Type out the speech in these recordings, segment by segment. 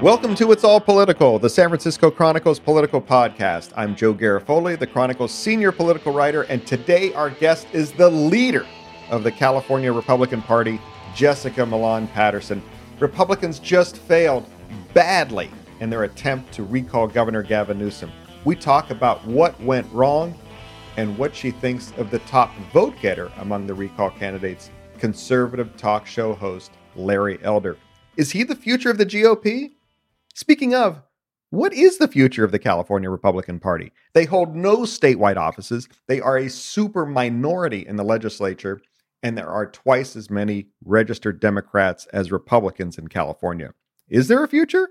Welcome to It's All Political, the San Francisco Chronicle's political podcast. I'm Joe Garofoli, the Chronicle's senior political writer, and today our guest is the leader of the California Republican Party, Jessica Millan Patterson. Republicans just failed badly in their attempt to recall Governor Gavin Newsom. We talk about what went wrong and what she thinks of the top vote getter among the recall candidates, conservative talk show host Larry Elder. Is he the future of the GOP? Speaking of, what is the future of the California Republican Party? They hold no statewide offices. They are a super minority in the legislature, and there are twice as many registered Democrats as Republicans in California. Is there a future?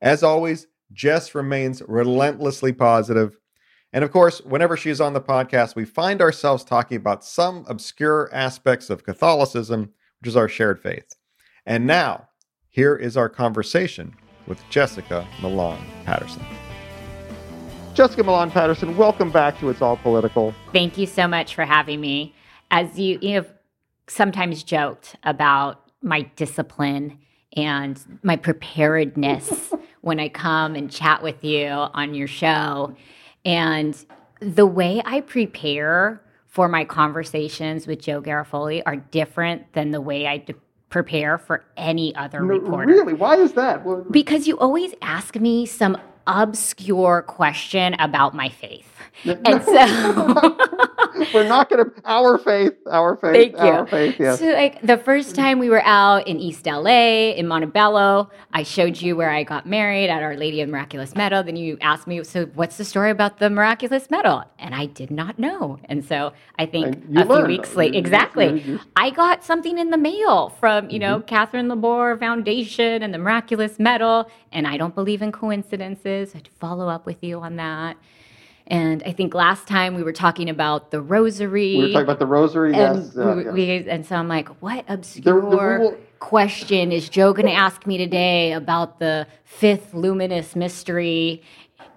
As always, Jess remains relentlessly positive. And of course, whenever she's on the podcast, we find ourselves talking about some obscure aspects of Catholicism, which is our shared faith. And now, here is our conversation with Jessica Millan Patterson. Jessica Millan Patterson, welcome back to It's All Political. Thank you so much for having me. As you, you have sometimes joked about my discipline and my preparedness when I come and chat with you on your show. And the way I prepare for my conversations with Joe Garofoli are different than the way I de- prepare for any other No, reporter. Really? Why is that? Well, Because you always ask me some obscure question about my faith. And so We're not going to. Our faith, our faith, Thank you. our faith, yes. So, like the first time we were out in East LA, in Montebello, I showed you where I got married at Our Lady of Miraculous Medal. Then you asked me, "So, what's the story about the Miraculous Medal? And I did not know. And so, I think you a few weeks later, You- you- exactly, you- you- I got something in the mail from you know mm-hmm. Catherine Labouré Foundation and the Miraculous Medal. And I don't believe in coincidences. I had to follow up with you on that. And I think last time we were talking about the rosary. We were talking about the rosary, And, yes. uh, we, and so I'm like, what The- the obscure rule- question is Joe going to ask me today about the fifth luminous mystery?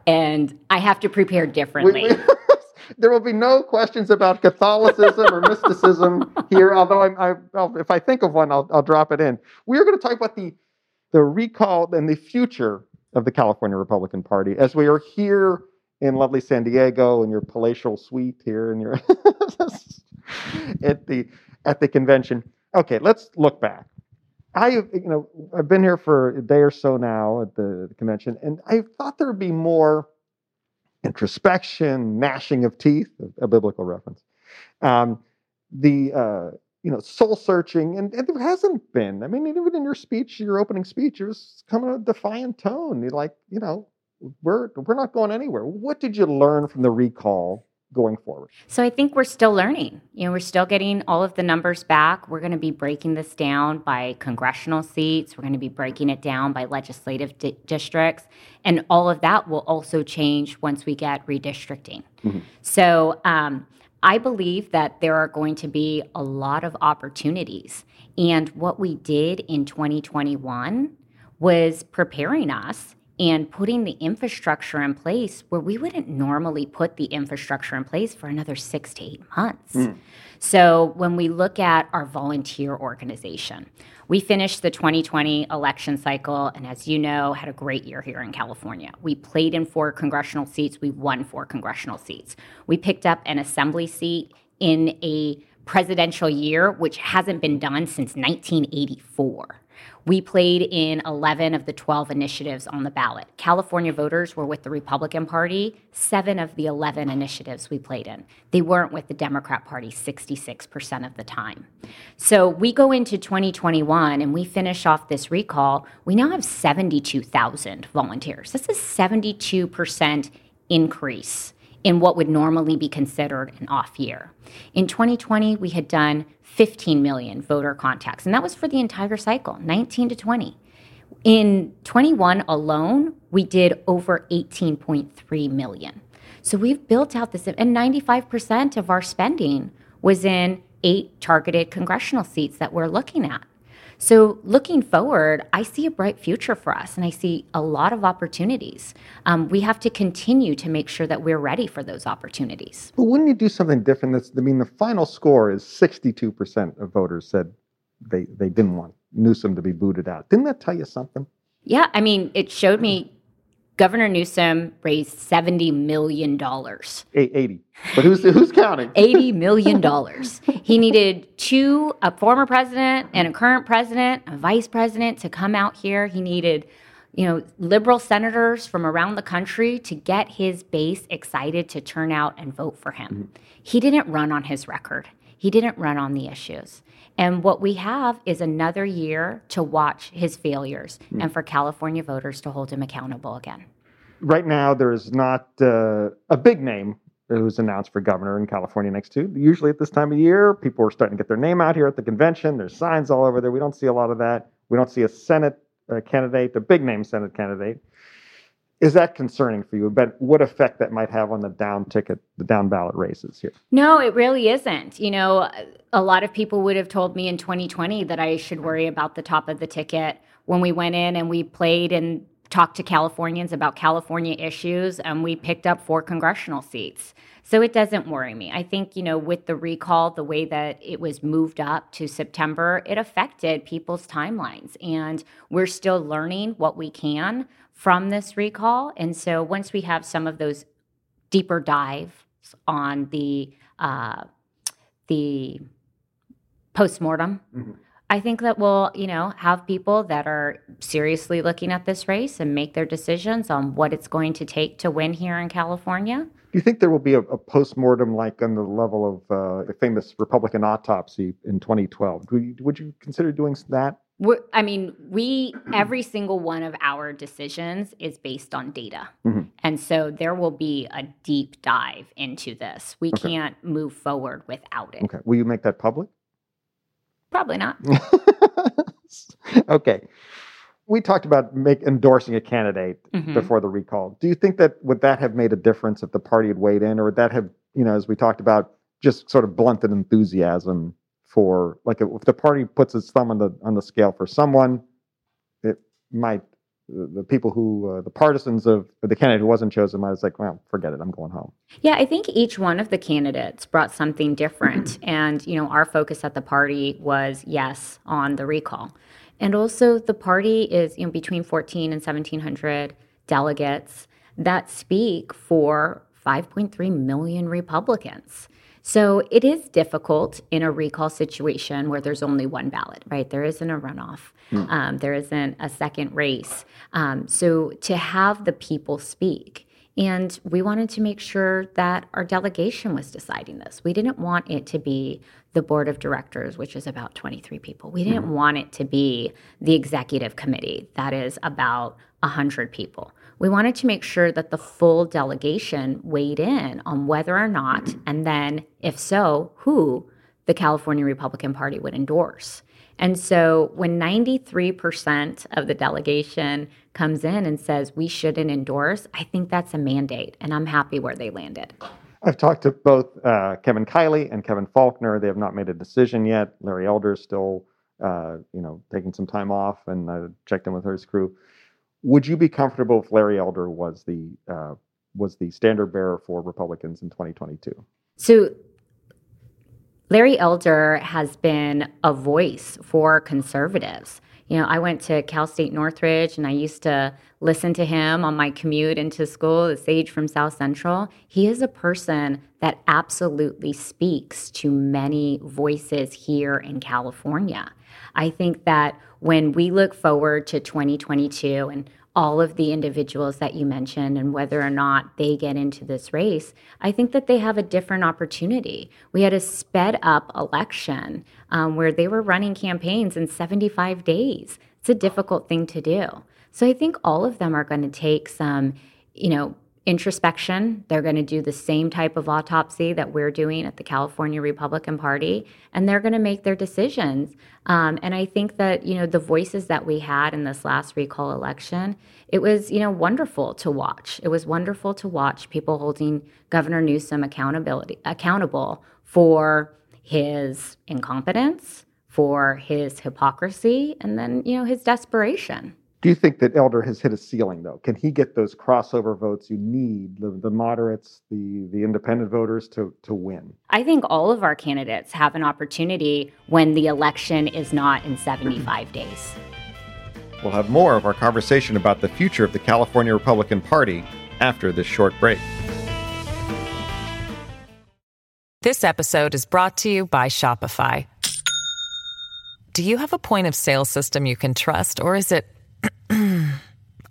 And I have to prepare differently. we- there will be no questions about Catholicism or mysticism here. Although I'm, I, I'll, if I think of one, I'll, I'll drop it in. We are going to talk about the the recall and the future of the California Republican Party as we are here in lovely San Diego in your palatial suite here in your at the at the convention. Okay, let's look back. I, you know, I've been here for a day or so now at the, the convention, and I thought there would be more introspection, gnashing of teeth, a, a biblical reference, um, the uh, you know soul searching, and, and there hasn't been. I mean, even in your speech, your opening speech, it was of a defiant tone. You're like, you know, we're we're not going anywhere. What did you learn from the recall going forward? So I think we're still learning. You know, we're still getting all of the numbers back. We're going to be breaking this down by congressional seats. We're going to be breaking it down by legislative di- districts. And all of that will also change once we get redistricting. So um, I believe that there are going to be a lot of opportunities. And what we did in 2021 was preparing us and putting the infrastructure in place where we wouldn't normally put the infrastructure in place for another six to eight months. Hmm. So when we look at our volunteer organization, we finished the 2020 election cycle, and as you know, had a great year here in California. We played in four congressional seats, we won four congressional seats. We picked up an assembly seat in a presidential year, which hasn't been done since 1984. We played in 11 of the 12 initiatives on the ballot. California voters were with the Republican Party, seven of the 11 initiatives we played in. They weren't with the Democrat Party 66% of the time. So we go into 2021 and we finish off this recall. We now have 72,000 volunteers. This is 72% increase in what would normally be considered an off year. In 2020, we had done 15 million voter contacts, and that was for the entire cycle, 19 to 20. In 21 alone, we did over 18.3 million. So we've built out this, and 95% of our spending was in eight targeted congressional seats that we're looking at. So, looking forward, I see a bright future for us and I see a lot of opportunities. Um, we have to continue to make sure that we're ready for those opportunities. But wouldn't you do something different? That's, I mean, the final score is 62% of voters said they, they didn't want Newsom to be booted out. Didn't that tell you something? Yeah, I mean, it showed me Governor Newsom raised $70 million. 80. But who's, who's counting? $80 million. he needed two, a former president and a current president, a vice president to come out here. He needed, you know, liberal senators from around the country to get his base excited to turn out and vote for him. Mm-hmm. He didn't run on his record. He didn't run on the issues. And what we have is another year to watch his failures mm. and for California voters to hold him accountable again. Right now, there is not uh, a big name who's announced for governor in California next to. Usually at this time of year, people are starting to get their name out here at the convention. There's signs all over there. We don't see a lot of that. We don't see a Senate uh, candidate, a big name Senate candidate. Is that concerning for you? But what effect that might have on the down ticket, the down ballot races here? No, it really isn't. You know, a lot of people would have told me in 2020 that I should worry about the top of the ticket when we went in and we played and talked to Californians about California issues and we picked up four congressional seats. So it doesn't worry me. I think, you know, with the recall, the way that it was moved up to September, it affected people's timelines. And we're still learning what we can from this recall. And so once we have some of those deeper dives on the uh, the postmortem, mm-hmm. I think that we'll, you know, have people that are seriously looking at this race and make their decisions on what it's going to take to win here in California. Do you think there will be a, a postmortem like on the level of uh, the famous Republican autopsy in 2012? Would you, would you consider doing that? We're, I mean, we every single one of our decisions is based on data, mm-hmm. and so there will be a deep dive into this. We okay. can't move forward without it. Okay, will you make that public? Probably not. okay, we talked about make endorsing a candidate mm-hmm. before the recall. Do you think that would that have made a difference if the party had weighed in, or would that have, you know, as we talked about, just sort of blunted enthusiasm for like if the party puts its thumb on the on the scale for someone, it might the people who uh, the partisans of the candidate who wasn't chosen might was like, well, forget it, I'm going home. Yeah, I think each one of the candidates brought something different, and you know, our focus at the party was yes on the recall, and also the party is you know between 14 and 1700 delegates that speak for 5.3 million Republicans. So it is difficult in a recall situation where there's only one ballot, right? There isn't a runoff, mm. um, there isn't a second race. Um, so to have the people speak, and we wanted to make sure that our delegation was deciding this. We didn't want it to be the board of directors, which is about 23 people. We didn't mm want it to be the executive committee, that is about 100 people we wanted to make sure that the full delegation weighed in on whether or not, and then, if so, who the California Republican Party would endorse. And so when 93% of the delegation comes in and says we shouldn't endorse, I think that's a mandate, and I'm happy where they landed. I've talked to both uh, Kevin Kiley and Kevin Faulconer. They have not made a decision yet. Larry Elder is still, uh, you know, taking some time off, and I checked in with his crew would you be comfortable if Larry Elder was the uh, was the standard bearer for Republicans in 2022? So Larry Elder has been a voice for conservatives. You know, I went to Cal State Northridge and I used to listen to him on my commute into school, the sage from South Central. He is a person that absolutely speaks to many voices here in California. I think that when we look forward to 2022 and all of the individuals that you mentioned and whether or not they get into this race, I think that they have a different opportunity. We had a sped up election um, where they were running campaigns in 75 days. It's a difficult thing to do. So I think all of them are going to take some, you know, introspection. They're going to do the same type of autopsy that we're doing at the California Republican Party, and they're going to make their decisions. Um, and I think that you know the voices that we had in this last recall election, it was you know wonderful to watch. It was wonderful to watch people holding Governor Newsom accountability accountable for his incompetence, for his hypocrisy, and then you know his desperation. Do you think that Elder has hit a ceiling, though? Can he get those crossover votes you need, the, the moderates, the, the independent voters, to, to win? I think all of our candidates have an opportunity when the election is not in 75 days. We'll have more of our conversation about the future of the California Republican Party after this short break. This episode is brought to you by Shopify. Do you have a point of sale system you can trust, or is it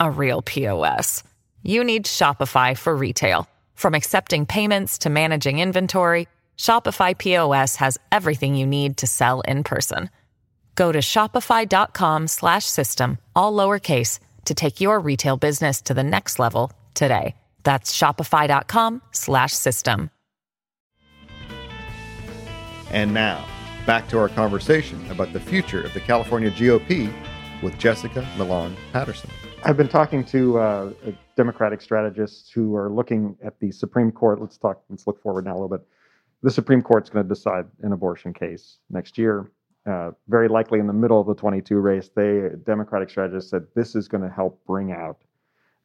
a real POS. You need Shopify for retail. From accepting payments to managing inventory, Shopify POS has everything you need to sell in person. Go to shopify.com/system all lowercase to take your retail business to the next level today. That's shopify.com/system. And now, back to our conversation about the future of the California GOP with Jessica Millan Patterson. I've been talking to uh, Democratic strategists who are looking at the Supreme Court. Let's talk. Let's look forward now a little bit. The Supreme Court's going to decide an abortion case next year. Uh, very likely in the middle of the 22 race, they Democratic strategists said this is going to help bring out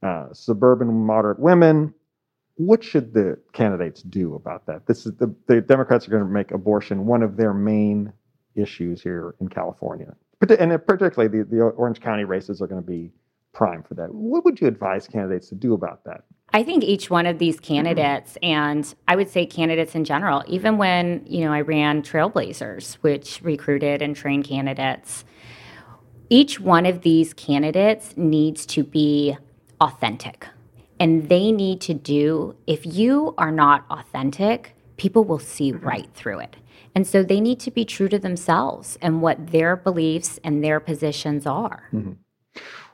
uh, suburban moderate women. What should the candidates do about that? This is the, the Democrats are going to make abortion one of their main issues here in California and particularly the, the Orange County races are going to be prime for that. What would you advise candidates to do about that? I think each one of these candidates, and I would say candidates in general, even when you know I ran Trailblazers, which recruited and trained candidates, each one of these candidates needs to be authentic, and they need to do. If you are not authentic, people will see mm-hmm. right through it. And so they need to be true to themselves and what their beliefs and their positions are. Mm-hmm.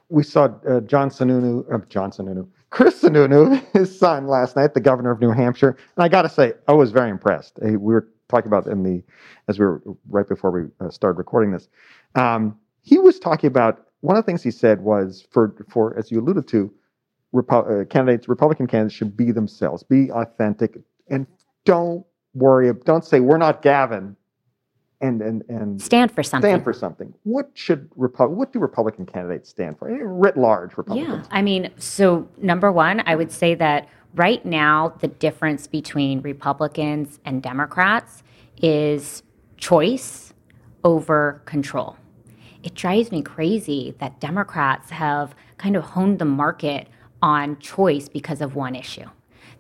We saw uh, John Sununu, uh, John Sununu, Chris Sununu, his son, last night, the governor of New Hampshire. And I got to say, I was very impressed. we were talking about in the, as we were right before we uh, started recording this. Um, he was talking about one of the things he said was for, for as you alluded to, Repo- uh, candidates, Republican candidates should be themselves, be authentic, and don't worry. of, Don't say we're not Gavin, and and and stand for something. Stand for something. What should Repu- What do Republican candidates stand for? Eh, writ large, Republicans. Yeah, I mean, so number one, I would say that right now the difference between Republicans and Democrats is choice over control. It drives me crazy that Democrats have kind of honed the market on choice because of one issue.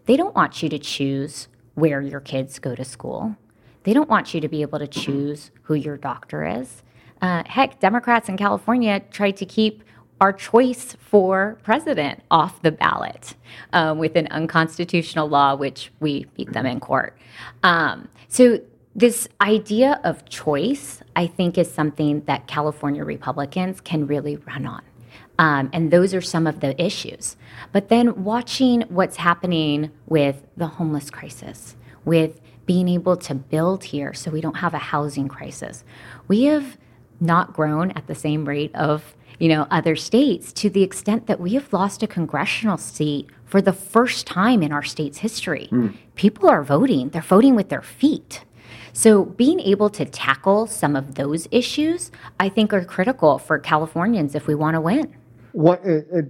They don't want you to choose where your kids go to school. They don't want you to be able to choose who your doctor is. Uh, heck, Democrats in California tried to keep our choice for president off the ballot um, with an unconstitutional law, which we beat them in court. Um, so, this idea of choice, I think, is something that California Republicans can really run on. Um, and those are some of the issues. But then watching what's happening with the homeless crisis, with being able to build here so we don't have a housing crisis. We have not grown at the same rate of you know other states to the extent that we have lost a congressional seat for the first time in our state's history. Mm. People are voting, they're voting with their feet. So, being able to tackle some of those issues, I think, are critical for Californians if we want to win. What, it, it,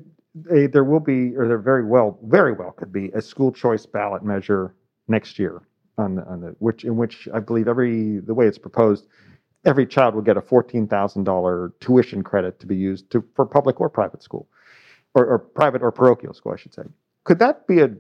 it, there will be, or there very well, very well could be a school choice ballot measure next year on the, on the which in which I believe every the way it's proposed, every child will get a fourteen thousand dollar tuition credit to be used to for public or private school, or, or private or parochial school, I should say. Could that be a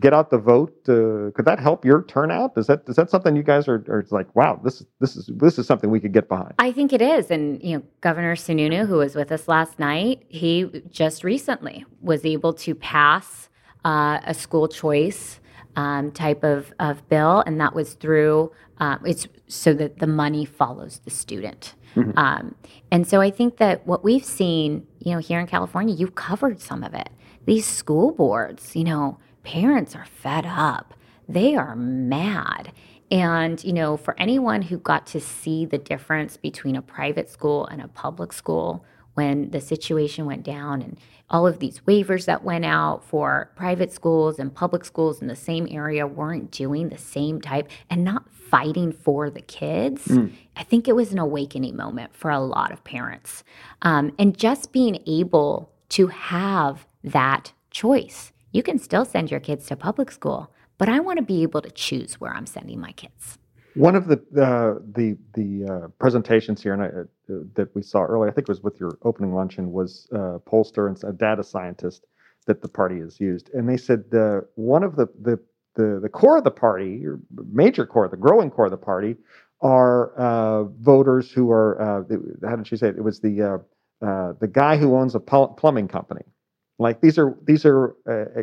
get out the vote? Uh, could that help your turnout? Is that is that something you guys are, are like, wow, this this is this is something we could get behind? I think it is, and you know, Governor Sununu, who was with us last night, he just recently was able to pass uh, a school choice um, type of of bill, and that was through um, it's so that the money follows the student. Mm-hmm. Um, and so I think that what we've seen, you know, here in California, you've covered some of it. These school boards, you know, parents are fed up. They are mad. And, you know, for anyone who got to see the difference between a private school and a public school when the situation went down and all of these waivers that went out for private schools and public schools in the same area weren't doing the same type and not fighting for the kids, mm. I think it was an awakening moment for a lot of parents. Um, and just being able to have that choice. You can still send your kids to public school, but I want to be able to choose where I'm sending my kids. One of the uh, the the uh, presentations here, and I, uh, that we saw earlier, I think it was with your opening luncheon, was uh, pollster and a data scientist that the party has used, and they said the one of the the the, the core of the party, or major core, the growing core of the party, are uh, voters who are uh, how did she say it? It was the the guy who owns a plumbing company. Like these are these are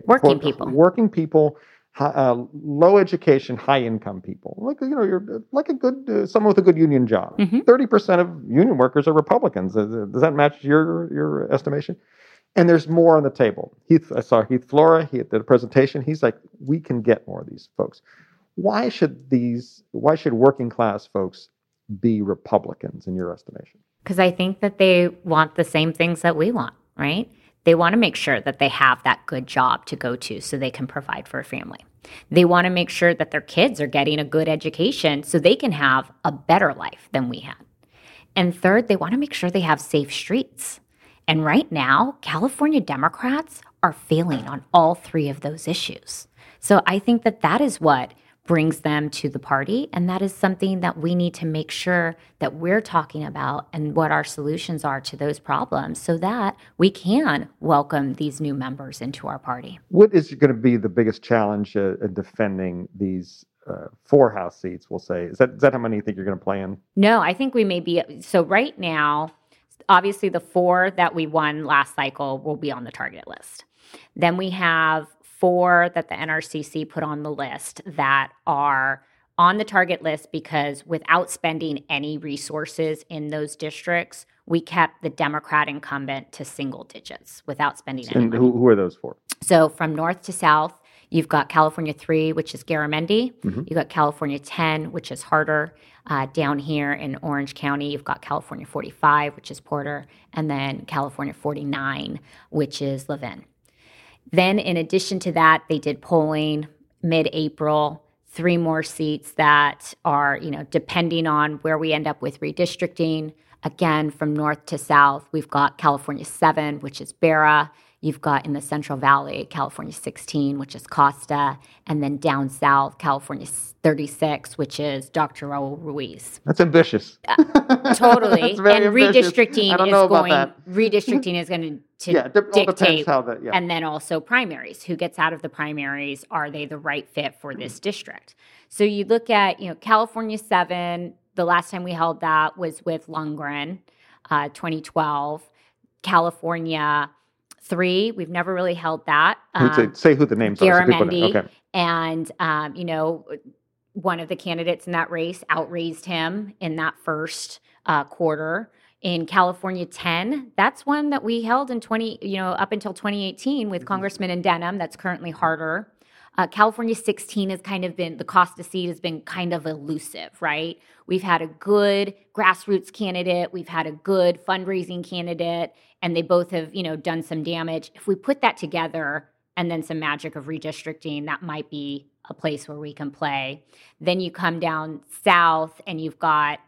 working quote, people, working people uh, low education, high income people. Like you know, you're like a good uh, someone with a good union job. Mm-hmm. 30 mm-hmm. percent of union workers are Republicans. Does that match your your estimation? And there's more on the table. Heath, I saw Heath Flora. He did a presentation. He's like, we can get more of these folks. Why should these? Why should working class folks be Republicans in your estimation? Because I think that they want the same things that we want, right? They want to make sure that they have that good job to go to so they can provide for a family. They want to make sure that their kids are getting a good education so they can have a better life than we had. And third, they want to make sure they have safe streets. And right now, California Democrats are failing on all three of those issues. So I think that that is what brings them to the party. And that is something that we need to make sure that we're talking about and what our solutions are to those problems so that we can welcome these new members into our party. What is going to be the biggest challenge uh, in defending these uh, four House seats, we'll say? Is that, is that how many you think you're going to play in? No, I think we may be. So, right now, obviously, the four that we won last cycle will be on the target list. Then we have four that the NRCC put on the list that are on the target list because without spending any resources in those districts, we kept the Democrat incumbent to single digits without spending any and. Who, who are those for? So from north to south, you've got California 3, which is Garamendi. Mm-hmm. You've got California 10, which is Harder. Uh, down here in Orange County, you've got California 45, which is Porter, and then California 49, which is Levin. Then, in addition to that, they did polling mid April, three more seats that are, you know, depending on where we end up with redistricting. Again, from north to south, we've got California 7, which is Bera. You've got in the Central Valley, California 16, which is Costa, and then down south, California 36, which is Dr. Raul Ruiz. That's ambitious. Uh, totally. and ambitious. redistricting is going redistricting is going to yeah, dictate how that, yeah. and then also primaries. Who gets out of the primaries? Are they the right fit for this district? So you look at, you know, California 7, the last time we held that was with Lungren, uh, 2012. California three. We've never really held that. Um, say, say, who the names Garamendi, are. Okay. And, um, you know, one of the candidates in that race outraised him in that first uh, quarter. In California 10, that's one that we held in 20, you know, up until 2018 with mm-hmm. Congressman Indenham. That's currently Harder. Uh, California 16 has kind of been, the Costa seat has been kind of elusive, right? We've had a good grassroots candidate, we've had a good fundraising candidate, and they both have, you know, done some damage. If we put that together and then some magic of redistricting, that might be a place where we can play. Then you come down south and you've got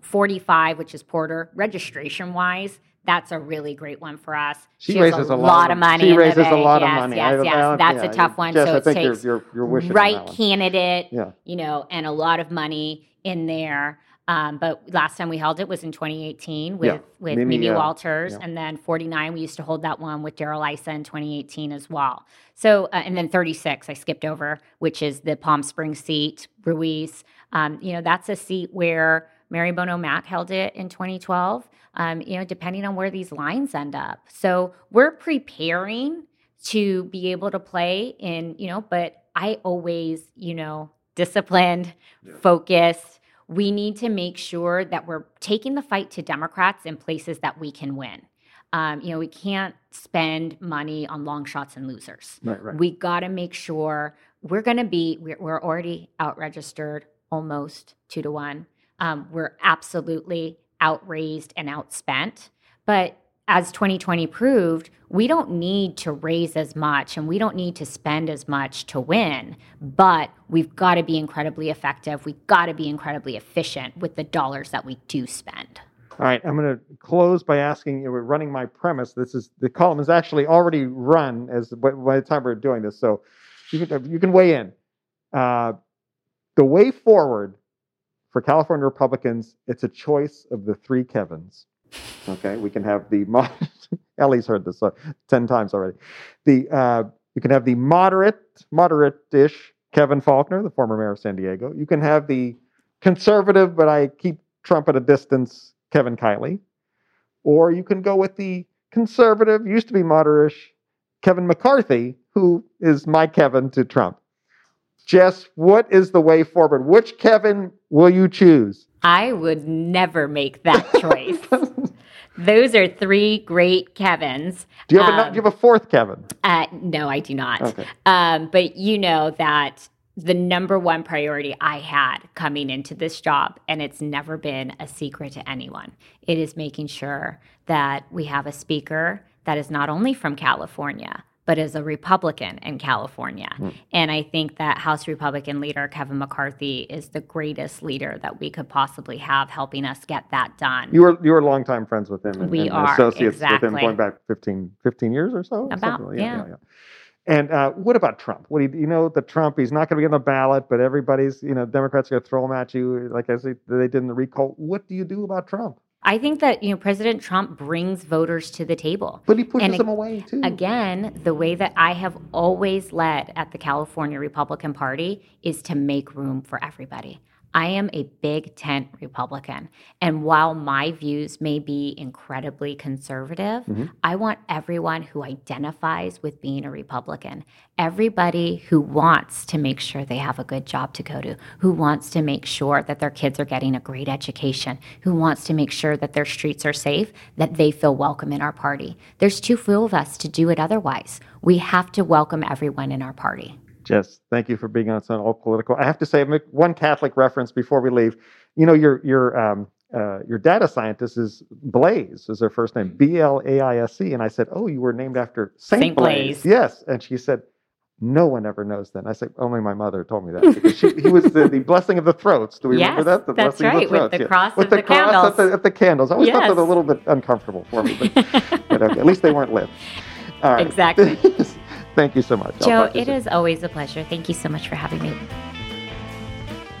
45, which is Porter, registration wise. That's a really great one for us. She, she raises a, lot, of money. She raises a lot of money. Yes, yes, yes. That's yeah, a tough one. Jess, so it takes you're, you're, you're right candidate, yeah. you know, and a lot of money in there. Um, but last time we held it was in 2018 with yeah. with Mimi, Mimi Walters, yeah. and then 49 we used to hold that one with Darrell Issa in 2018 as well. So uh, and then 36 I skipped over, which is the Palm Springs seat, Ruiz. Um, you know that's a seat where Mary Bono Mack held it in 2012. Um, you know, depending on where these lines end up. So we're preparing to be able to play in, you know, but I always, you know, disciplined, yeah. focused we need to make sure that we're taking the fight to Democrats in places that we can win. Um, you know, we can't spend money on long shots and losers. Right, right. We got to make sure we're going to be, we're, we're already out registered almost two to one. Um, we're absolutely outraised and outspent. But as 2020 proved, we don't need to raise as much and we don't need to spend as much to win, but we've got to be incredibly effective. We've got to be incredibly efficient with the dollars that we do spend. All right, I'm going to close by asking you. We're running my premise. This is the column is actually already run as by, the time we're doing this, so you can you can weigh in. Uh, the way forward for California Republicans, it's a choice of the three Kevins. Okay, we can have the Ellie's heard this uh, ten times already. The uh, you can have the moderate, moderate-ish Kevin Faulconer, the former mayor of San Diego. You can have the conservative, but I keep Trump at a distance, Kevin Kiley. Or you can go with the conservative, used to be moderate-ish, Kevin McCarthy, who is my Kevin to Trump. Jess, what is the way forward? Which Kevin will you choose? I would never make that choice. Those are three great Kevins. Do you have, um, a, do you have a fourth Kevin? Uh, no, I do not. Okay. Um, but you know that the number one priority I had coming into this job, and it's never been a secret to anyone, it is making sure that we have a speaker that is not only from California, but as a Republican in California. Mm. And I think that House Republican leader Kevin McCarthy is the greatest leader that we could possibly have helping us get that done. You were you were longtime friends with him. And, we and are associates exactly. with him going back 15, 15 years or so. About yeah. yeah, yeah. And uh, what about Trump? What do you, you know the Trump? He's not going to be on the ballot, but everybody's you know Democrats are going to throw him at you like I they, they did in the recall. What do you do about Trump? I think that you know President Trump brings voters to the table, but he pushes and them away too. Again, the way that I have always led at the California Republican Party is to make room for everybody. I am a big tent Republican. And while my views may be incredibly conservative, mm-hmm. I want everyone who identifies with being a Republican, everybody who wants to make sure they have a good job to go to, who wants to make sure that their kids are getting a great education, who wants to make sure that their streets are safe, that they feel welcome in our party. There's too few of us to do it otherwise. We have to welcome everyone in our party. Jess, thank you for being on All Political. I have to say, make one Catholic reference before we leave. You know, your your um, uh, your data scientist is Blaise, is her first name, B L A I S E, and I said, "Oh, you were named after Saint, Saint. Blaise." Yes, and she said, "No one ever knows that." I said, "Only my mother told me that she, he was the, the, blessing of the throats." Do we yes, remember that? The that's right, of the with the yeah. cross with of the, the cross candles. At the, at the candles. I always yes. thought that was a little bit uncomfortable for me, but, but okay, at least they weren't lit. Right. Exactly. Thank you so much. Joe, it is always a pleasure. Thank you so much for having me.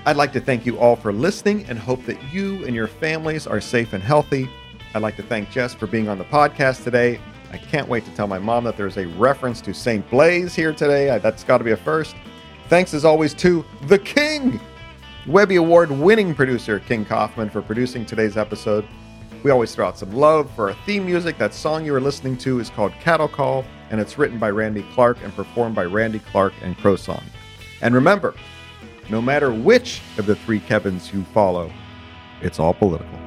I'd like to thank you all for listening and hope that you and your families are safe and healthy. I'd like to thank Jess for being on the podcast today. I can't wait to tell my mom that there's a reference to St. Blaise here today. That's got to be a first. Thanks as always to The King, Webby Award winning producer King Kaufman for producing today's episode. We always throw out some love for our theme music. That song you were listening to is called Cattle Call, and it's written by Randy Clark and performed by Randy Clark and Crowsong. And remember, no matter which of the three Kevins you follow, it's all political.